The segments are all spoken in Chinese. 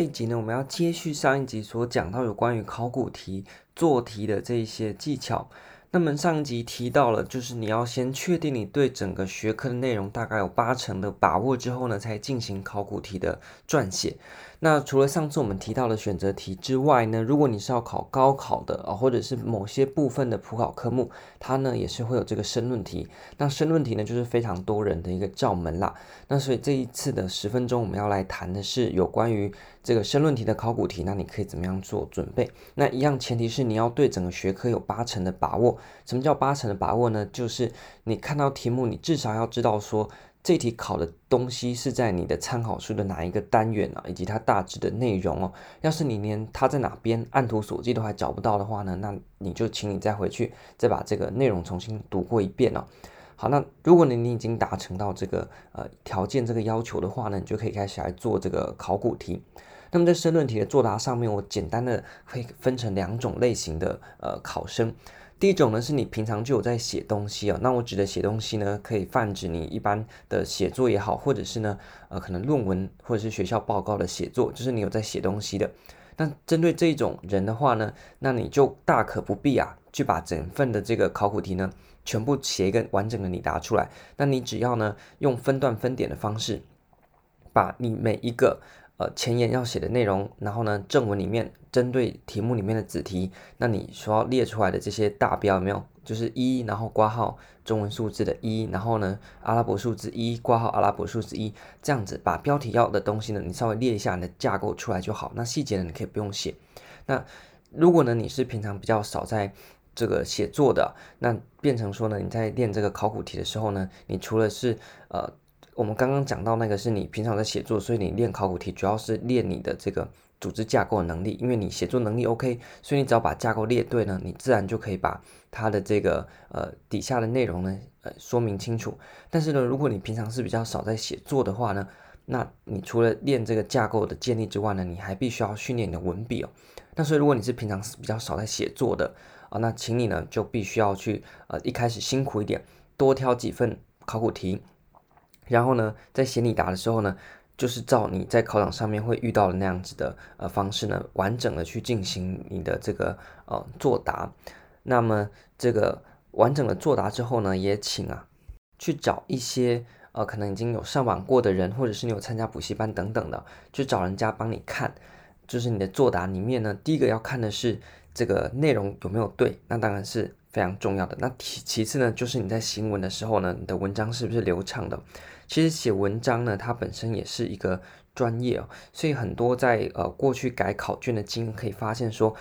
这一集呢，我们要接续上一集所讲到有关于考古题做题的这一些技巧。那么上一集提到了，就是你要先确定你对整个学科的内容大概有八成的把握之后呢，才进行考古题的撰写。那除了上次我们提到的选择题之外呢，如果你是要考高考的啊，或者是某些部分的普考科目，它呢也是会有这个申论题。那申论题呢，就是非常多人的一个罩门啦。那所以这一次的十分钟，我们要来谈的是有关于这个申论题的考古题。那你可以怎么样做准备？那一样前提是你要对整个学科有八成的把握。什么叫八成的把握呢？就是你看到题目，你至少要知道说。这题考的东西是在你的参考书的哪一个单元啊，以及它大致的内容哦。要是你连它在哪边按图索骥都还找不到的话呢，那你就请你再回去再把这个内容重新读过一遍哦。好，那如果你你已经达成到这个呃条件这个要求的话呢，你就可以开始来做这个考古题。那么在申论题的作答上面，我简单的会分成两种类型的呃考生。第一种呢，是你平常就有在写东西哦，那我指的写东西呢，可以泛指你一般的写作也好，或者是呢，呃，可能论文或者是学校报告的写作，就是你有在写东西的。那针对这一种人的话呢，那你就大可不必啊，去把整份的这个考古题呢，全部写一个完整的你答出来。那你只要呢，用分段分点的方式，把你每一个。呃，前言要写的内容，然后呢，正文里面针对题目里面的子题，那你所要列出来的这些大标有没有？就是一，然后挂号中文数字的一，然后呢，阿拉伯数字一，挂号阿拉伯数字一，这样子把标题要的东西呢，你稍微列一下你的架构出来就好。那细节呢，你可以不用写。那如果呢，你是平常比较少在这个写作的，那变成说呢，你在练这个考古题的时候呢，你除了是呃。我们刚刚讲到那个是你平常在写作，所以你练考古题主要是练你的这个组织架构能力，因为你写作能力 OK，所以你只要把架构列对呢，你自然就可以把它的这个呃底下的内容呢呃说明清楚。但是呢，如果你平常是比较少在写作的话呢，那你除了练这个架构的建立之外呢，你还必须要训练你的文笔哦。那所以如果你是平常是比较少在写作的啊，那请你呢就必须要去呃一开始辛苦一点，多挑几份考古题。然后呢，在写你答的时候呢，就是照你在考场上面会遇到的那样子的呃方式呢，完整的去进行你的这个呃作答。那么这个完整的作答之后呢，也请啊去找一些呃可能已经有上网过的人，或者是你有参加补习班等等的，去找人家帮你看，就是你的作答里面呢，第一个要看的是这个内容有没有对，那当然是非常重要的。那其其次呢，就是你在行文的时候呢，你的文章是不是流畅的？其实写文章呢，它本身也是一个专业哦，所以很多在呃过去改考卷的经验可以发现说，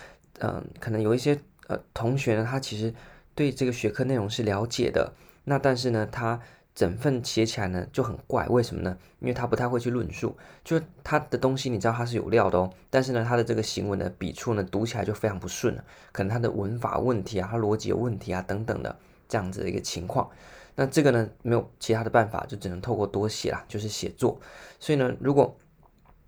嗯、可能有一些呃同学呢，他其实对这个学科内容是了解的，那但是呢，他整份写起来呢就很怪，为什么呢？因为他不太会去论述，就是他的东西你知道他是有料的哦，但是呢，他的这个行文的笔触呢读起来就非常不顺了，可能他的文法问题啊，他逻辑有问题啊等等的这样子的一个情况。那这个呢，没有其他的办法，就只能透过多写啦，就是写作。所以呢，如果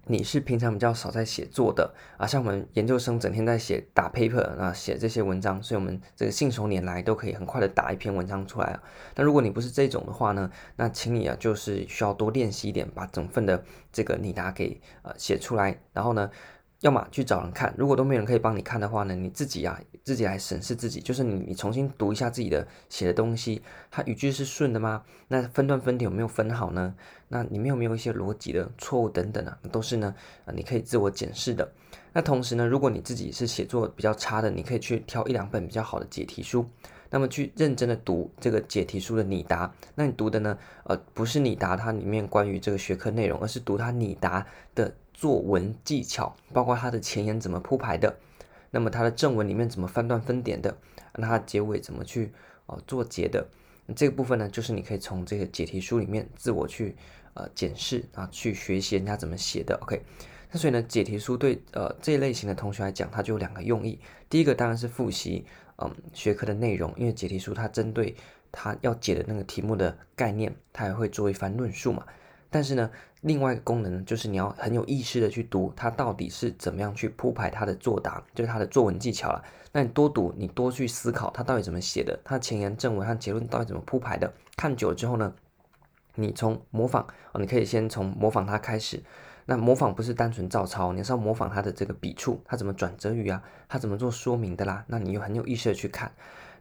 你是平常比较少在写作的啊，像我们研究生整天在写打 paper 啊，写这些文章，所以我们这个信手拈来都可以很快的打一篇文章出来啊。那如果你不是这种的话呢，那请你啊，就是需要多练习一点，把整份的这个拟答给呃写出来，然后呢。要么去找人看，如果都没有人可以帮你看的话呢，你自己啊，自己来审视自己，就是你你重新读一下自己的写的东西，它语句是顺的吗？那分段分点有没有分好呢？那里面有没有一些逻辑的错误等等啊？都是呢，啊，你可以自我检视的。那同时呢，如果你自己是写作比较差的，你可以去挑一两本比较好的解题书，那么去认真的读这个解题书的拟答。那你读的呢，呃，不是拟答它里面关于这个学科内容，而是读它拟答的。作文技巧，包括它的前言怎么铺排的，那么它的正文里面怎么分段分点的，那它结尾怎么去哦做结的，这个部分呢，就是你可以从这个解题书里面自我去呃检视啊，去学习人家怎么写的。OK，那所以呢，解题书对呃这一类型的同学来讲，它就有两个用意。第一个当然是复习嗯学科的内容，因为解题书它针对它要解的那个题目的概念，它也会做一番论述嘛。但是呢，另外一个功能呢，就是你要很有意识的去读它到底是怎么样去铺排它的作答，就是它的作文技巧了。那你多读，你多去思考它到底怎么写的，它前言、正文和结论到底怎么铺排的。看久了之后呢，你从模仿，你可以先从模仿它开始，那模仿不是单纯照抄，你是要模仿他的这个笔触，他怎么转折语啊，他怎么做说明的啦。那你又很有意识的去看，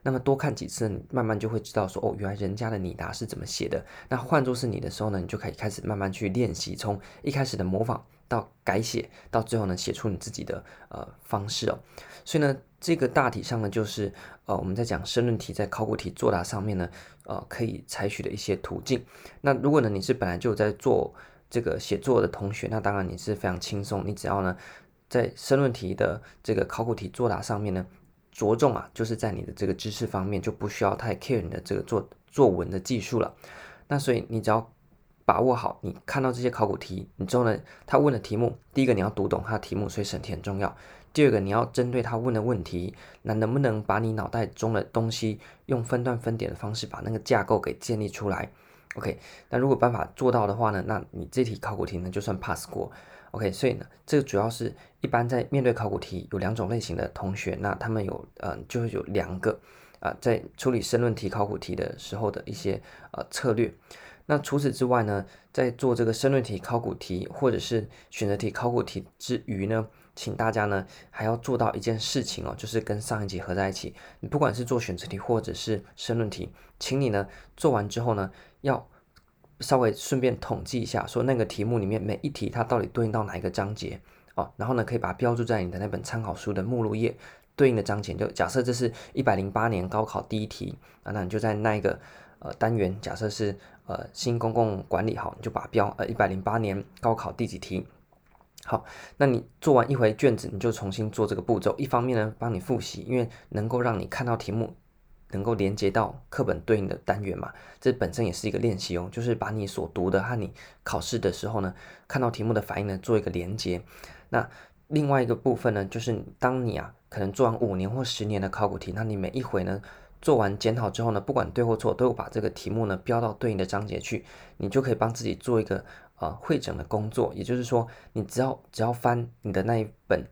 那么多看几次，慢慢就会知道说，哦，原来人家的拟答是怎么写的。那换作是你的时候呢，你就可以开始慢慢去练习，从一开始的模仿到改写，到最后呢，写出你自己的呃方式哦。所以呢，这个大体上呢，就是呃我们在讲申论题在考古题作答上面呢，呃可以采取的一些途径。那如果呢你是本来就在做这个写作的同学，那当然你是非常轻松，你只要呢在申论题的这个考古题作答上面呢着重啊，就是在你的这个知识方面，就不需要太 care 你的这个作作文的技术了。那所以你只要把握好，你看到这些考古题，你之后呢，他问的题目，第一个你要读懂他的题目，所以审题很重要。第二个，你要针对他问的问题，那能不能把你脑袋中的东西用分段分点的方式把那个架构给建立出来？OK，那如果办法做到的话呢，那你这题考古题呢就算 pass 过。OK，所以呢，这个主要是一般在面对考古题有两种类型的同学，那他们有呃就会有两个啊、在处理申论题考古题的时候的一些呃策略。那除此之外呢，在做这个申论题考古题或者是选择题考古题之余呢，请大家呢还要做到一件事情哦，就是跟上一集合在一起。你不管是做选择题或者是申论题，请你呢做完之后呢，要稍微顺便统计一下，说那个题目里面每一题它到底对应到哪一个章节然后呢可以把它标注在你的那本参考书的目录页对应的章节。就假设这是一百零八年高考第一题啊，那你就在那一个呃单元，假设是呃新公共管理好，你就把标呃一百零八年高考第几题。好，那你做完一回卷子，你就重新做这个步骤。一方面呢，帮你复习，因为能够让你看到题目，能够连接到课本对应的单元嘛，这本身也是一个练习哦。就是把你所读的和你考试的时候呢，看到题目的反应呢，做一个连接。那另外一个部分呢，就是当你啊，可能做完五年或十年的考古题，那你每一回呢，做完检讨之后呢，不管对或错，都有把这个题目呢标到对应的章节去，你就可以帮自己做一个。呃，汇整的工作，也就是说，你只要只要翻你的那一本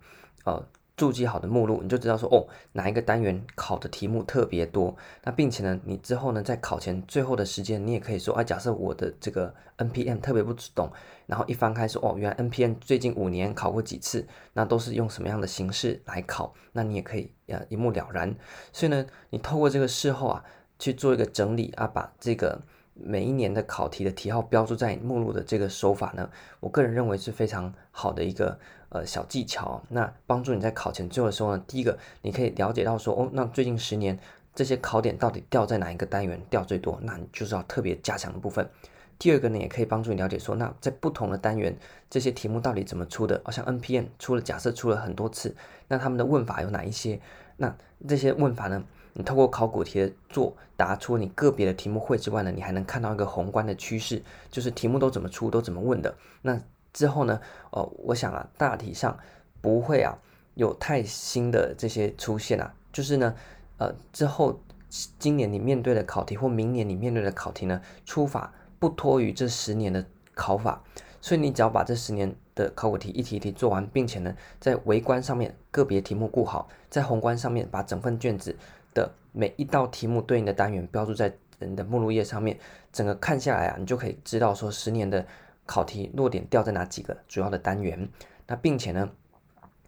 呃注记好的目录，你就知道说哦，哪一个单元考的题目特别多。那并且呢，你之后呢，在考前最后的时间，你也可以说，啊，假设我的这个 NPM 特别不懂，然后一翻开说，哦，原来 NPM 最近五年考过几次，那都是用什么样的形式来考，那你也可以呃一目了然。所以呢，你透过这个事后啊，去做一个整理啊，把这个。每一年的考题的题号标注在目录的这个手法呢，我个人认为是非常好的一个呃小技巧。那帮助你在考前最后的时候呢，第一个你可以了解到说，哦，那最近十年这些考点到底掉在哪一个单元掉最多，那你就是要特别加强的部分。第二个呢，也可以帮助你了解说，那在不同的单元这些题目到底怎么出的，好像 NPM 出了，假设出了很多次，那他们的问法有哪一些？那这些问法呢？你透过考古题的做答，除了你个别的题目会之外呢，你还能看到一个宏观的趋势，就是题目都怎么出，都怎么问的。那之后呢，哦，我想啊，大体上不会啊有太新的这些出现啊，就是呢，呃，之后今年你面对的考题或明年你面对的考题呢，出法不脱于这十年的考法，所以你只要把这十年的考古题一题一题做完，并且呢，在微观上面个别题目顾好，在宏观上面把整份卷子。的每一道题目对应的单元标注在你的目录页上面，整个看下来啊，你就可以知道说十年的考题落点掉在哪几个主要的单元。那并且呢，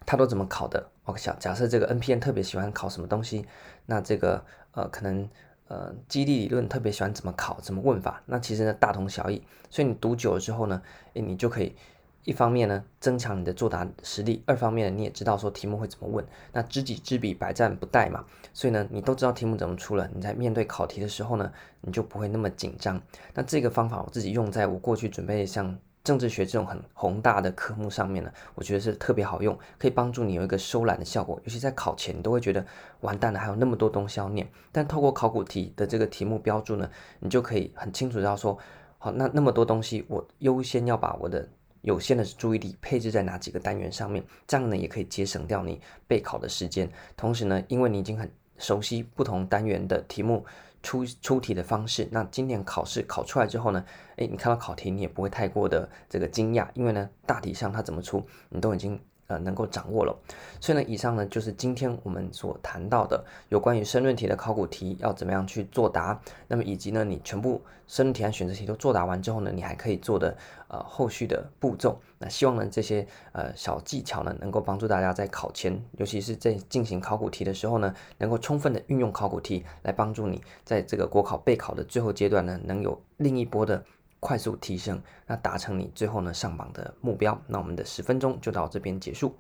它都怎么考的我想假设这个 NPM 特别喜欢考什么东西，那这个呃可能呃激励理论特别喜欢怎么考，怎么问法，那其实呢大同小异。所以你读久了之后呢，诶，你就可以。一方面呢，增强你的作答实力；二方面呢，你也知道说题目会怎么问。那知己知彼，百战不殆嘛。所以呢，你都知道题目怎么出了，你在面对考题的时候呢，你就不会那么紧张。那这个方法我自己用在我过去准备像政治学这种很宏大的科目上面呢，我觉得是特别好用，可以帮助你有一个收揽的效果。尤其在考前，你都会觉得完蛋了，还有那么多东西要念。但透过考古题的这个题目标注呢，你就可以很清楚知道说，好，那那么多东西，我优先要把我的。有限的注意力配置在哪几个单元上面，这样呢也可以节省掉你备考的时间。同时呢，因为你已经很熟悉不同单元的题目出出题的方式，那今年考试考出来之后呢，诶，你看到考题你也不会太过的这个惊讶，因为呢大体上它怎么出你都已经呃能够掌握了。所以呢，以上呢就是今天我们所谈到的有关于申论题的考古题要怎么样去作答，那么以及呢你全部申论题和选择题都作答完之后呢，你还可以做的呃后续的步骤。那希望呢这些呃小技巧呢能够帮助大家在考前，尤其是在进行考古题的时候呢，能够充分的运用考古题来帮助你在这个国考备考的最后阶段呢，能有另一波的。快速提升，那达成你最后呢上榜的目标。那我们的十分钟就到这边结束。